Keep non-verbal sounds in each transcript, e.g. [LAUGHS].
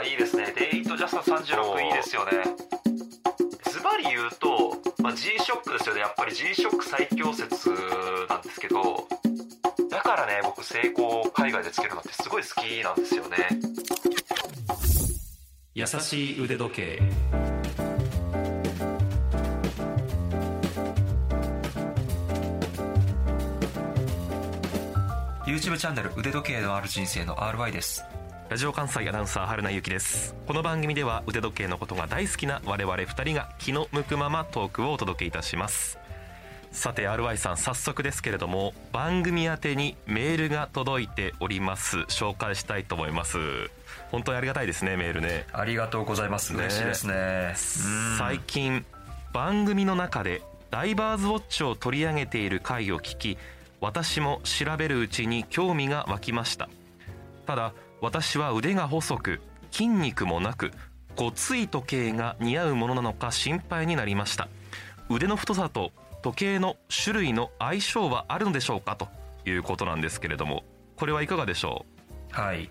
あいいですね。デイトジャスト36いいですよね。ズバリ言うと、まあ、G ショックですよね。やっぱり G ショック最強説なんですけどだからね僕成功を海外でつけるのってすごい好きなんですよね。優しい腕時計。YouTube チャンネル腕時計のある人生の RY ですラジオ関西アナウンサー春名由紀です。この番組では腕時計のことが大好きな我々二人が気の向くままトークをお届けいたします。さて RY さん早速ですけれども番組宛てにメールが届いております。紹介したいと思います。本当にありがたいですねメールね。ありがとうございます、ね。嬉しいですね。最近番組の中でダイバーズウォッチを取り上げている回を聞き私も調べるうちに興味が湧きました。ただ私は腕が細く筋肉もなくごつい時計が似合うものなのか心配になりました。腕の太さと時計の種類の相性はあるのでしょうか？ということなんですけれどもこれはいかがでしょう？はい。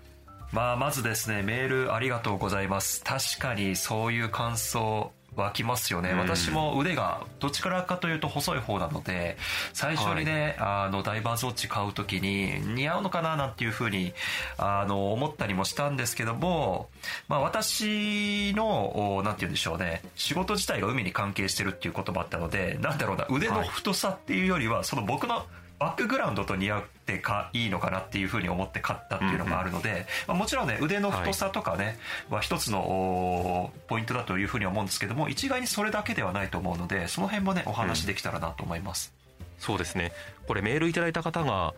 まあまずですねメールありがとうございます。確かにそういう感想湧きますよね、うん。私も腕がどっちからかというと細い方なので最初にね、あのダイバーズウォッチ買う時に似合うのかななんていうふうにあの思ったりもしたんですけども、まあ、私のおなんて言うんでしょうね。仕事自体が海に関係してるっていうこともあったのでなんだろうな腕の太さっていうよりはその僕のバックグラウンドと似合ってかいいのかなっていうふうに思って買ったっていうのがあるので、まあ、もちろんね腕の太さとかね、は一つのおポイントだというふうに思うんですけども一概にそれだけではないと思うのでその辺もねお話できたらなと思います、うそうですね。これメールいただいた方が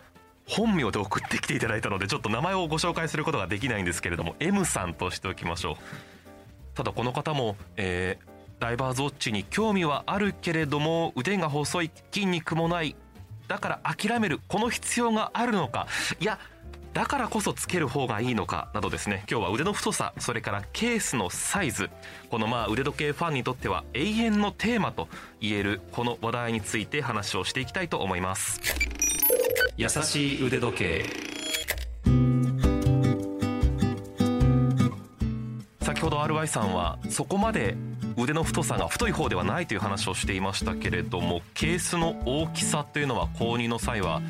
本名で送ってきていただいたのでちょっと名前をご紹介することができないんですけれども M さんとしておきましょう。ただこの方も、えーダイバーズウォッチに興味はあるけれども腕が細い筋肉もないだから諦めるこの必要があるのか。いやだからこそつける方がいいのか。などですね。今日は腕の太さそれからケースのサイズ。このまあ腕時計ファンにとっては永遠のテーマと言えるこの話題について話をしていきたいと思います。優しい腕時計。先ほど RY さんはそこまで腕の太さが太い方ではないという話をしていましたけれどもケースの大きさというのは購入の際は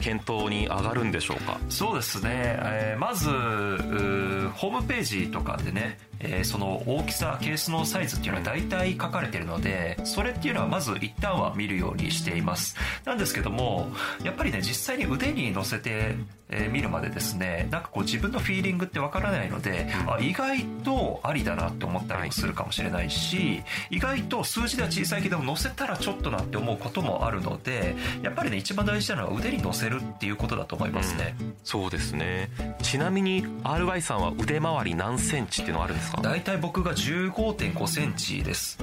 検討に上がるんでしょうか？そうですね、えーまずホームページとかでね、えーその大きさケースのサイズっていうのは大体書かれてるのでそれっていうのはまず一旦は見るようにしています。なんですけどもやっぱりね実際に腕に乗せて、えー見るまでですねなんかこう自分のフィーリングってわからないので、あ意外とありだなって思ったりもするかもしれないし、意外と数字では小さいけども乗せたらちょっとなって思うこともあるのでやっぱりね一番大事なのは腕に乗せるっていうことだと思いますね、そうですね。ちなみに RY さんは腕周り何センチっていうのはあるんですか？大体僕が1 5 5センチです。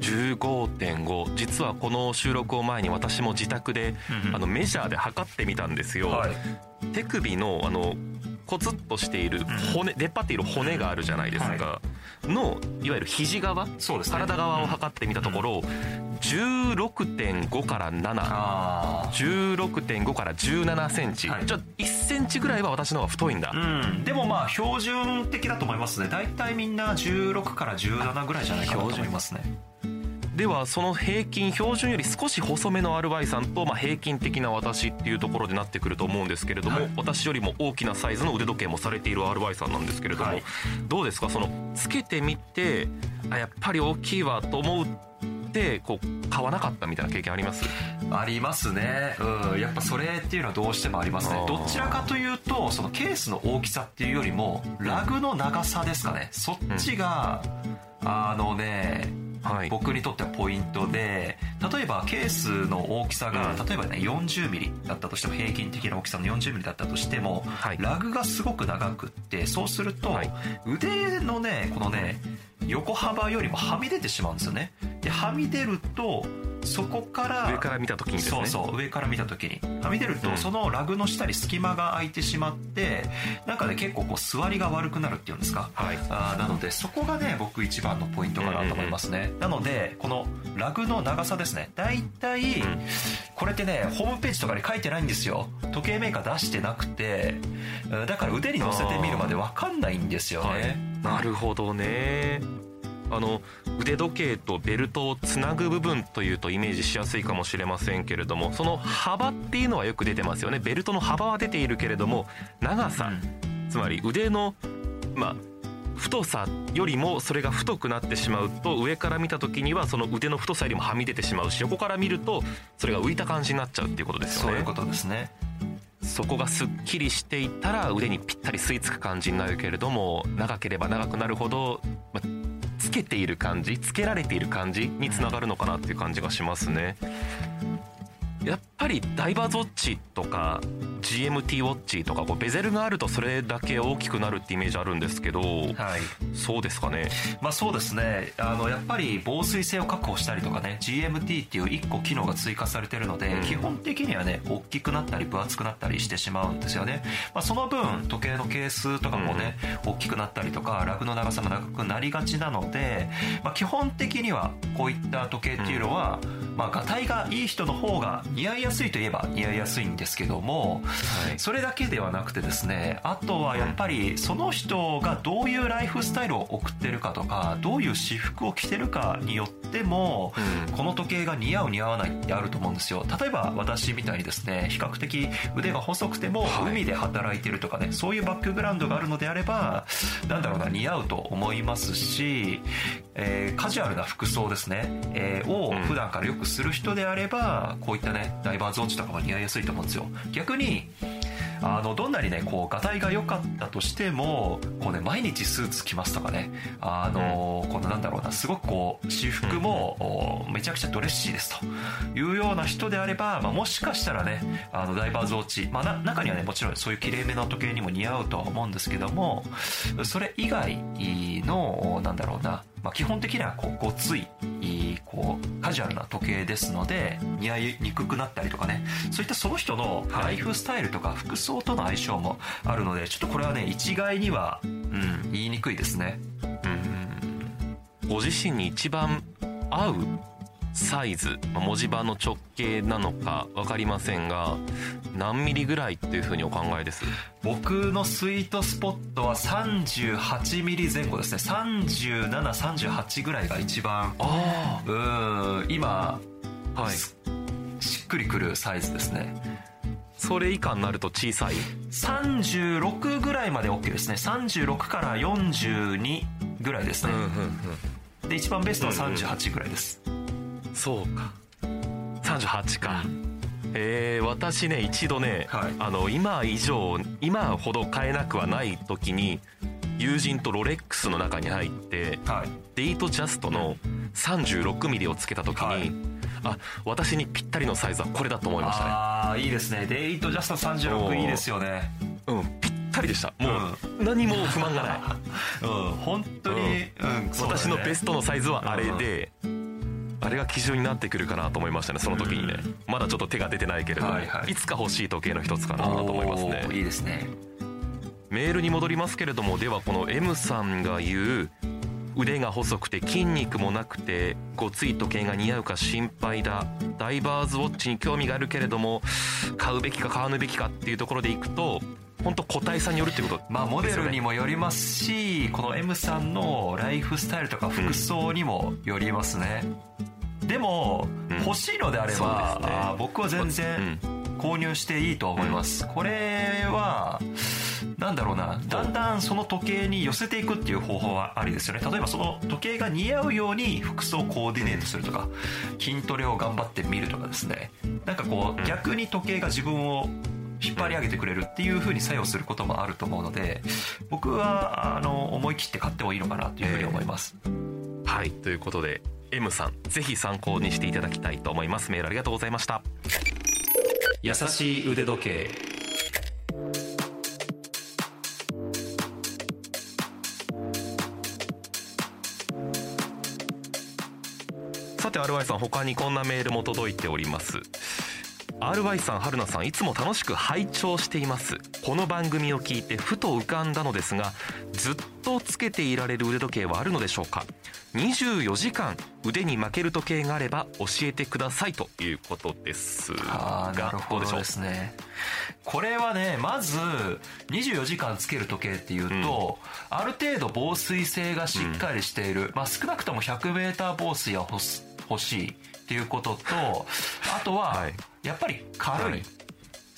15.5実はこの収録を前に私も自宅でうんうん。あのメジャーで測ってみたんですよ、はい。手首のあのコツッとしている骨出っ張っている骨があるじゃないですか、のいわゆる肘側？そうですね。体側を測ってみたところ、16.5から7あ16.5から17センチ、はい。じゃあ1センチぐらいは私の方が太いんだ、うん、でもまあ標準的だと思いますね。大体みんな16から17ぐらいじゃないかなと思いますねではその平均標準より少し細めの RY さんと、まあ、平均的な私っていうところでなってくると思うんですけれども、はい。私よりも大きなサイズの腕時計もされている RY さんなんですけれども、はい。どうですか？そのつけてみてあやっぱり大きいわと思ってこう買わなかったみたいな経験あります？ありますね、うん、やっぱそれっていうのはどうしてもありますね。どちらかというとそのケースの大きさっていうよりもラグの長さですかね。そっちが、あのねはい。僕にとってはポイントで例えばケースの大きさが、うん。例えばね 40mm だったとしても平均的な大きさの 40mm だったとしても、はい。ラグがすごく長くってそうすると、はい。腕のねこのね横幅よりもはみ出てしまうんですよね。ではみ出るとそこから上から見た時にですね。そうそう上から見た時に。見てると、うん。そのラグの下に隙間が空いてしまってなんかね結構こう座りが悪くなるっていうんですか、はい。あーなのでそこがね僕一番のポイントかなと思いますね、なのでこのラグの長さですね。だいたいん。これってねホームページとかに書いてないんですよ。時計メーカー出してなくてうんだから腕に乗せてみるまで分かんないんですよね、はい、なるほどねあの腕時計とベルトをつなぐ部分というとイメージしやすいかもしれませんけれどもその幅っていうのはよく出てますよね。ベルトの幅は出ているけれども長さ、つまり腕のまあ太さよりもそれが太くなってしまうと上から見た時にはその腕の太さよりもはみ出てしまうし横から見るとそれが浮いた感じになっちゃうっていうことですよね。そういうことですねそこがすっきりしていたら腕にぴったり吸い付く感じになるけれども長ければ長くなるほど、まあ、つけている感じつけられている感じにつながるのかなっていう感じがしますね。やっぱりダイバーズウォッチとか GMT ウォッチとかこうベゼルがあるとそれだけ大きくなるってイメージあるんですけどはい。そうですかね。まあそうですね。あのやっぱり防水性を確保したりとかね GMT っていう1個機能が追加されてるので、うん。基本的にはね大きくなったり分厚くなったりしてしまうんですよね、まあ、その分時計のケースとかもね、大きくなったりとかラグの長さも長くなりがちなので、まあ、基本的にはこういった時計っていうのは、まあ、がたいがいい人の方が似合いやすいといえば似合いやすいんですけども、はい。それだけではなくてですねあとはやっぱりその人がどういうライフスタイルを送ってるかとかどういう私服を着てるかによってもうん。この時計が似合う似合わないってあると思うんですよ。例えば私みたいにですね比較的腕が細くてもはい。海で働いてるとかねそういうバックグラウンドがあるのであればなんだろうな似合うと思いますし、えーカジュアルな服装ですね、えーをうん。普段からよくする人であればこういったねダイバーズウォッチとかも似合いやすいと思うんですよ。逆にあのどんなにねこうがたいが良かったとしてもこうね毎日スーツ着ますとかねあのこのなんだろうなすごくこう私服も、おめちゃくちゃドレッシーですと。いうような人であれば、まあ、もしかしたらねあのダイバーズウォッチ、まあ、な中にはねもちろんそういう綺麗めの時計にも似合うとは思うんですけどもそれ以外のなんだろうな、まあ、基本的にはこうごついこうカジュアルな時計ですので似合いにくくなったりとかね。そういったその人のライフスタイルとか服装との相性もあるのでちょっとこれはね一概には、うん、言いにくいですね。うん。ご自身に一番合うサイズまあ文字盤の直径なのか分かりませんが何ミリぐらいっていうふうにお考えです？僕のスイートスポットは38ミリ前後ですね。3738ぐらいが一番あうーん今、あはい。すしっくりくるサイズですね。それ以下になると小さい？36ぐらいまで OK ですね。36から42ぐらいですね、で一番ベストは38ぐらいです、そうか。38か、えー、私ね一度ね、はい。あの今以上今ほど買えなくはない時に友人とロレックスの中に入ってはい。デイトジャストの36ミリをつけた時に、はい。あ私にぴったりのサイズはこれだと思いましたね。ああいいですね。デイトジャスト36いいですよね。うん。ぴったりでした。もう何も不満がない。[LAUGHS] うん。本当に、うん。私のベストトのサイズはあれで、あれが基準になってくるかなと思いましたねその時にね、まだちょっと手が出てないけれども、はいはい。いつか欲しい時計の一つかなと思いますね。いいですね。メールに戻りますけれどもではこの M さんが言う腕が細くて筋肉もなくてごつい時計が似合うか心配だ。ダイバーズウォッチに興味があるけれども買うべきか買わぬべきかっていうところでいくと本当個体差によるってことですよね。まあモデルにもよりますしこの M さんのライフスタイルとか服装にもよりますね、でも、うん。欲しいのであれば、ねあー僕は全然購入していいと思います、これはなんだろうな。だんだんその時計に寄せていくっていう方法はありですよね。例えばその時計が似合うように服装をコーディネートするとか筋トレを頑張ってみるとかですね。なんかこう逆に時計が自分を引っ張り上げてくれるっていう風に作用することもあると思うので僕はあの思い切って買ってもいいのかなというふうに思います、はい。ということで M さんぜひ参考にしていただきたいと思います。メールありがとうございました。優しい腕時計。さて RY さん他にこんなメールも届いております RY さん春菜さんいつも楽しく拝聴しています。この番組を聞いてふと浮かんだのですがずっとつけていられる腕時計はあるのでしょうか？24時間腕に巻ける時計があれば教えてくださいということですああなるほどでしょですね。これはねまず24時間つける時計っていうと、ある程度防水性がしっかりしている、まあ、少なくとも 100m 防水は欲しいっていうこととあとははいやっぱり軽い、はい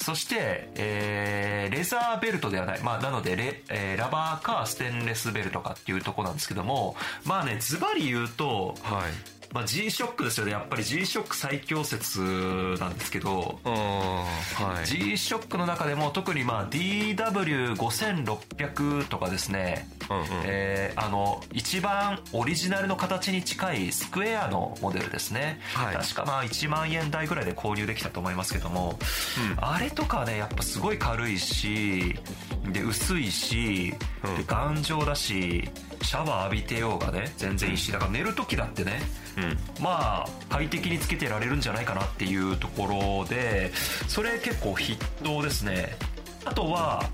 そして、えーレザーベルトではない。まあ、なのでレ、えーラバーかステンレスベルトかっていうとこなんですけども、まあね、ズバリ言うと、はいまあ、G-SHOCK ですよね。やっぱり G-SHOCK 最強説なんですけど、うんはい。G-SHOCK の中でも特にまあ DW5600 とかですね、うんうん。えーあの一番オリジナルの形に近いスクエアのモデルですね、はい。確かまあ1万円台ぐらいで購入できたと思いますけども、あれとかはねやっぱすごい軽いしで薄いし、うん。で頑丈だしシャワー浴びてようがね全然いいしだから寝る時だってねうん。まあ快適につけてられるんじゃないかなっていうところでそれ結構筆頭ですね。あとは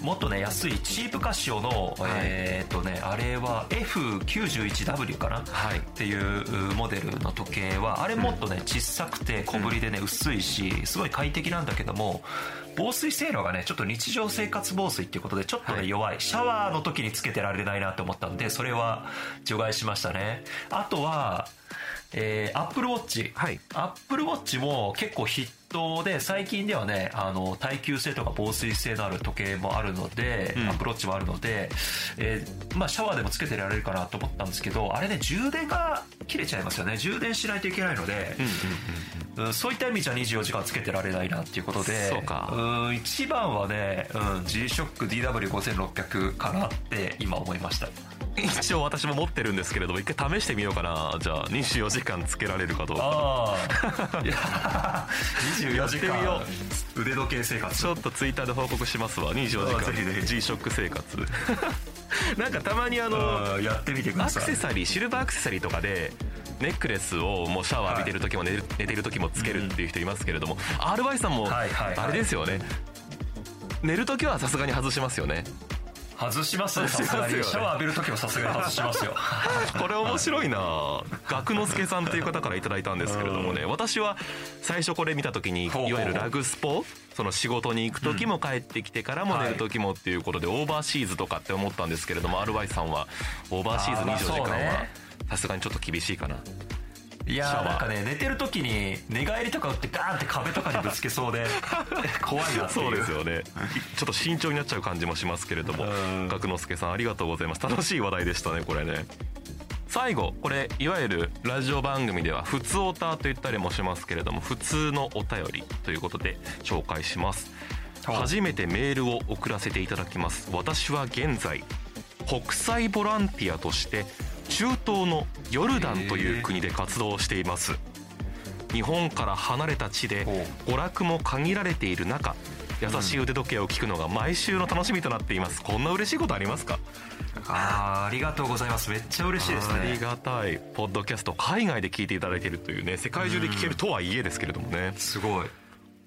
もっとね安いチープカシオの、はい。えっ、とねあれは F91W かな、はい。っていうモデルの時計はあれもっとね小さくて小ぶりでね薄いしすごい快適なんだけども防水性能がねちょっと日常生活防水っていうことでちょっとねはい。弱い。シャワーの時につけてられないなって思ったんでそれは除外しましたね。あとはえー、Apple Watch はい。アップルウォッチも結構筆頭で最近ではねあの耐久性とか防水性のある時計もあるので、うん。アップルウォッチもあるので、えーまあ、シャワーでもつけてられるかなと思ったんですけどあれね充電が切れちゃいますよね。充電しないといけないので、うんそういった意味じゃ24時間つけてられないなっていうことでそうか。ん一番はね、うん、G-SHOCK-DW5600 かなって今思いました。一応私も持ってるんですけれども一回試してみようかな。じゃあ24時間つけられるかどうか。ああ。いや24時間。腕時計生活。ちょっとツイッターで報告しますわ。24時間。G ショック生活。[LAUGHS] なんかたまにあのやってみてくアださい。クセサリーシルバーアクセサリーとかでネックレスをもうシャワー浴びてる時も寝る寝てる時もつけるっていう人いますけれども RY さんもあれですよね。寝る時はさすがに外しますよね。外しますね。さすねに。シャワー浴びる時もさすがに外しますよ。[LAUGHS] これ面白いな。学之助さんという方からいただいたんですけれどもね私は最初これ見た時にいわゆるラグスポその仕事に行く時も帰ってきてからも寝る時もっていうことでオーバーシーズとかって思ったんですけれども RY さんはオーバーシーズあーまあ24時間はさすがにちょっと厳しいかな。いやなんかね寝てる時に寝返りとか打ってガーンって壁とかにぶつけそうで [LAUGHS] 怖いなっていう。そうですよね。ちょっと慎重になっちゃう感じもしますけれどもうん。学之助さんありがとうございます。楽しい話題でしたねこれね。最後これいわゆるラジオ番組では普通オタと言ったりもしますけれども普通のお便りということで紹介します。はい。初めてメールを送らせていただきます。私は現在国際ボランティアとして中東のヨルダンという国で活動しています。日本から離れた地でほ娯楽も限られている中優しい腕時計を聞くのが毎週の楽しみとなっています。こんな嬉しいことありますか？あーありがとうございます。めっちゃ嬉しいですありねがたい。ポッドキャスト海外で聞いていただいているというね世界中で聞けるとはいえですけれどもね。すごい。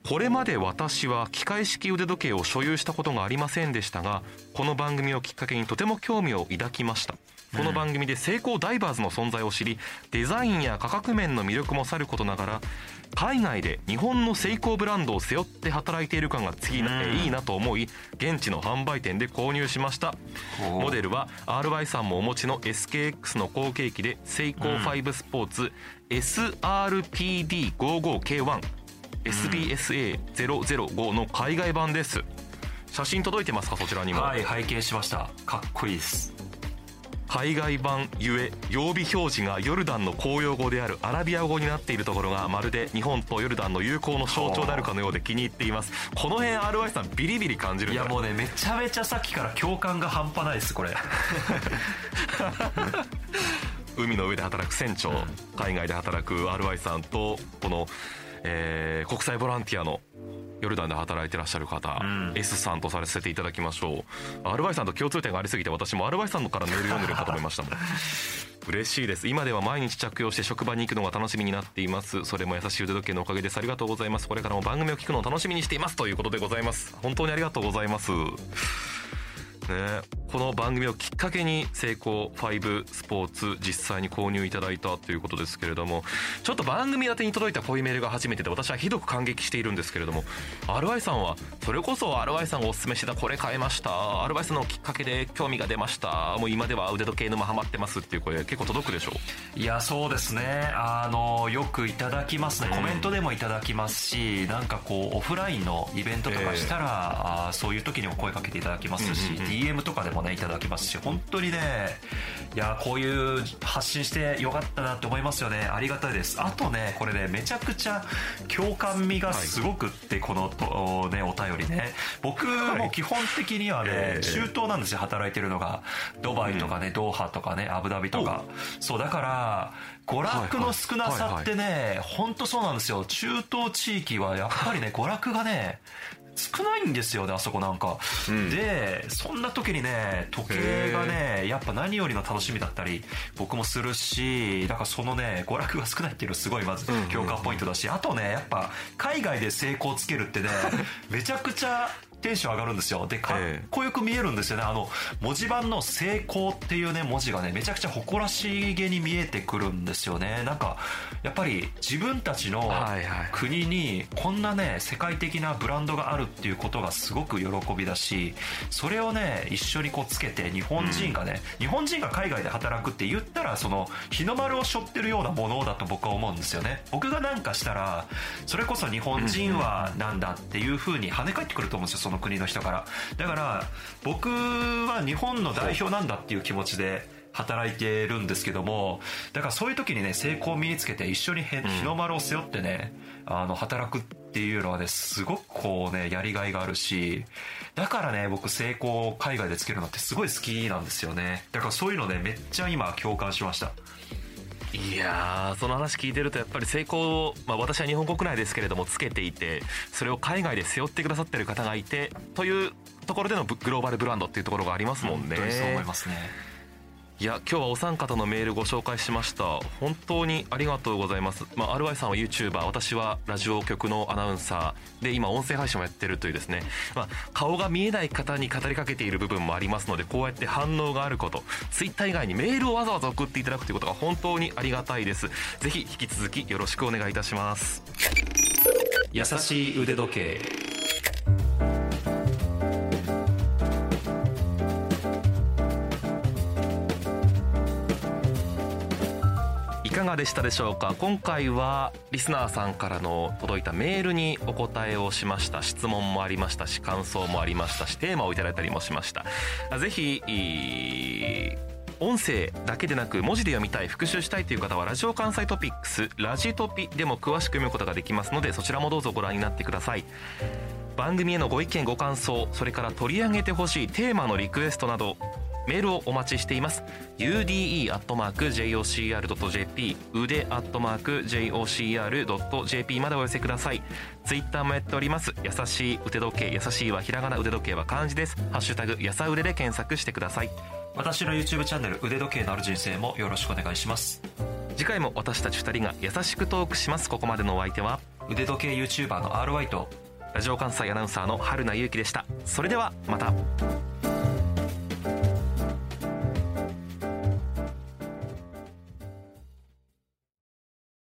これまで私は機械式腕時計を所有したことがありませんでしたがこの番組をきっかけにとても興味を抱きましたこの番組でセイコーダイバーズの存在を知りデザインや価格面の魅力もさることながら海外で日本のセイコーブランドを背負って働いている感が次な、うん。いいなと思い現地の販売店で購入しました。モデルは RY さんもお持ちの SKX の後継機でセイコー5スポーツ SRPD55K1 SBSA005 の海外版です。写真届いてますか？そちらにも、はい拝見しました。かっこいいです海外版ゆえ曜日表示がヨルダンの公用語であるアラビア語になっているところがまるで日本とヨルダンの友好の象徴であるかのようで気に入っています。この辺 RY さんビリビリ感じるいやもうねめちゃめちゃさっきから共感が半端ないです。これ。[LAUGHS] 海の上で働く船長海外で働く RY さんとこの、えー国際ボランティアのヨルダンで働いてらっしゃる方、うん。S さんとさせていただきましょう。アルバイさんと共通点がありすぎて私もアルバイさんからメール読んでるかと思いましたもん。[LAUGHS] 嬉しいです。今では毎日着用して職場に行くのが楽しみになっています。それも優しい腕時計のおかげです。ありがとうございます。これからも番組を聞くのを楽しみにしています。ということでございます。本当にありがとうございますね、この番組をきっかけに成功5スポーツ実際に購入いただいたということですけれどもちょっと番組宛てに届いたこういうメールが初めてで私はひどく感激しているんですけれども RY さんはそれこそ RY さんがおすすめしてたこれ買いました。RY さんのきっかけで興味が出ました。もう今では腕時計沼ハマってます。っていう声結構届くでしょいやそうですね。あのよくいただきますね、コメントでもいただきますしなんかこうオフラインのイベントとかしたら、あーそういう時にも声かけていただきますし、うんうんうん DM とかでもねいただきますし本当にねいやこういう発信してよかったなって思いますよね。ありがたいです。あとねこれねめちゃくちゃ共感味がすごくって、このとねお便りね。僕も基本的にはね、ええ。中東なんですよ働いてるのが。ドバイとかね、ドーハとかねアブダビとか。そうだから娯楽の少なさってね本当そうなんですよ。中東地域はやっぱりね娯楽がね少ないんですよねあそこなんか、うん。でそんな時にね時計がねやっぱ何よりの楽しみだったり僕もするしだからそのね娯楽が少ないっていうのすごいまずうんうんうん。共感ポイントだしあとねやっぱ海外で成功つけるってね [LAUGHS] めちゃくちゃテンション上がるんですよ。でかっええ。こよく見えるんですよね。あの文字盤の「成功」っていうね文字がねめちゃくちゃ誇らしげに見えてくるんですよね。なんかやっぱり自分たちの国にこんなね世界的なブランドがあるっていうことがすごく喜びだしそれをね一緒にこうつけて日本人がね、日本人が海外で働くって言ったらその日の丸を背負ってるようなものだと僕は思うんですよね。僕がなんかしたらそれこそ日本人はなんだっていう風に跳ね返ってくると思うんですよその国の人から。だから僕は日本の代表なんだっていう気持ちで働いてるんですけどもだからそういう時にね成功を身につけて一緒にへ日の丸を背負ってねあの働くっていうのはねすごくこうねやりがいがあるしだからね僕成功を海外でつけるのってすごい好きなんですよね。だからそういうのねめっちゃ今共感しましたいやーその話聞いてるとやっぱり成功を、まあ、私は日本国内ですけれどもつけていてそれを海外で背負ってくださってる方がいてというところでのグローバルブランドっていうところがありますもんねそう思いますねいや今日はお三方のメールご紹介しました。本当にありがとうございます、まあ、RY さんは YouTuber 私はラジオ局のアナウンサーで今音声配信もやってるというですね、まあ、顔が見えない方に語りかけている部分もありますのでこうやって反応があること。Twitter 以外にメールをわざわざ送っていただくということが本当にありがたいです。ぜひ引き続きよろしくお願いいたします。優しい腕時計。がでしたでしょうか？今回はリスナーさんからの届いたメールにお答えをしました。質問もありましたし感想もありましたしテーマをいただいたりもしました。ぜひ音声だけでなく文字で読みたい復習したいという方はラジオ関西トピックスラジトピでも詳しく読むことができますのでそちらもどうぞご覧になってください。番組へのご意見ご感想それから取り上げてほしいテーマのリクエストなどメールをお待ちしています。Ude.jocr.jp 腕 .jocr.jp までお寄せください。ツイッターもやっております。優しい腕時計優しいはひらがな腕時計は漢字です。ハッシュタグやさ腕で検索してください。私の YouTube チャンネル腕時計のある人生もよろしくお願いします。次回も私たち2人が優しくトークします。ここまでのお相手は腕時計 YouTuber の RY とラジオ関西アナウンサーの春名ゆうきでした。それではまた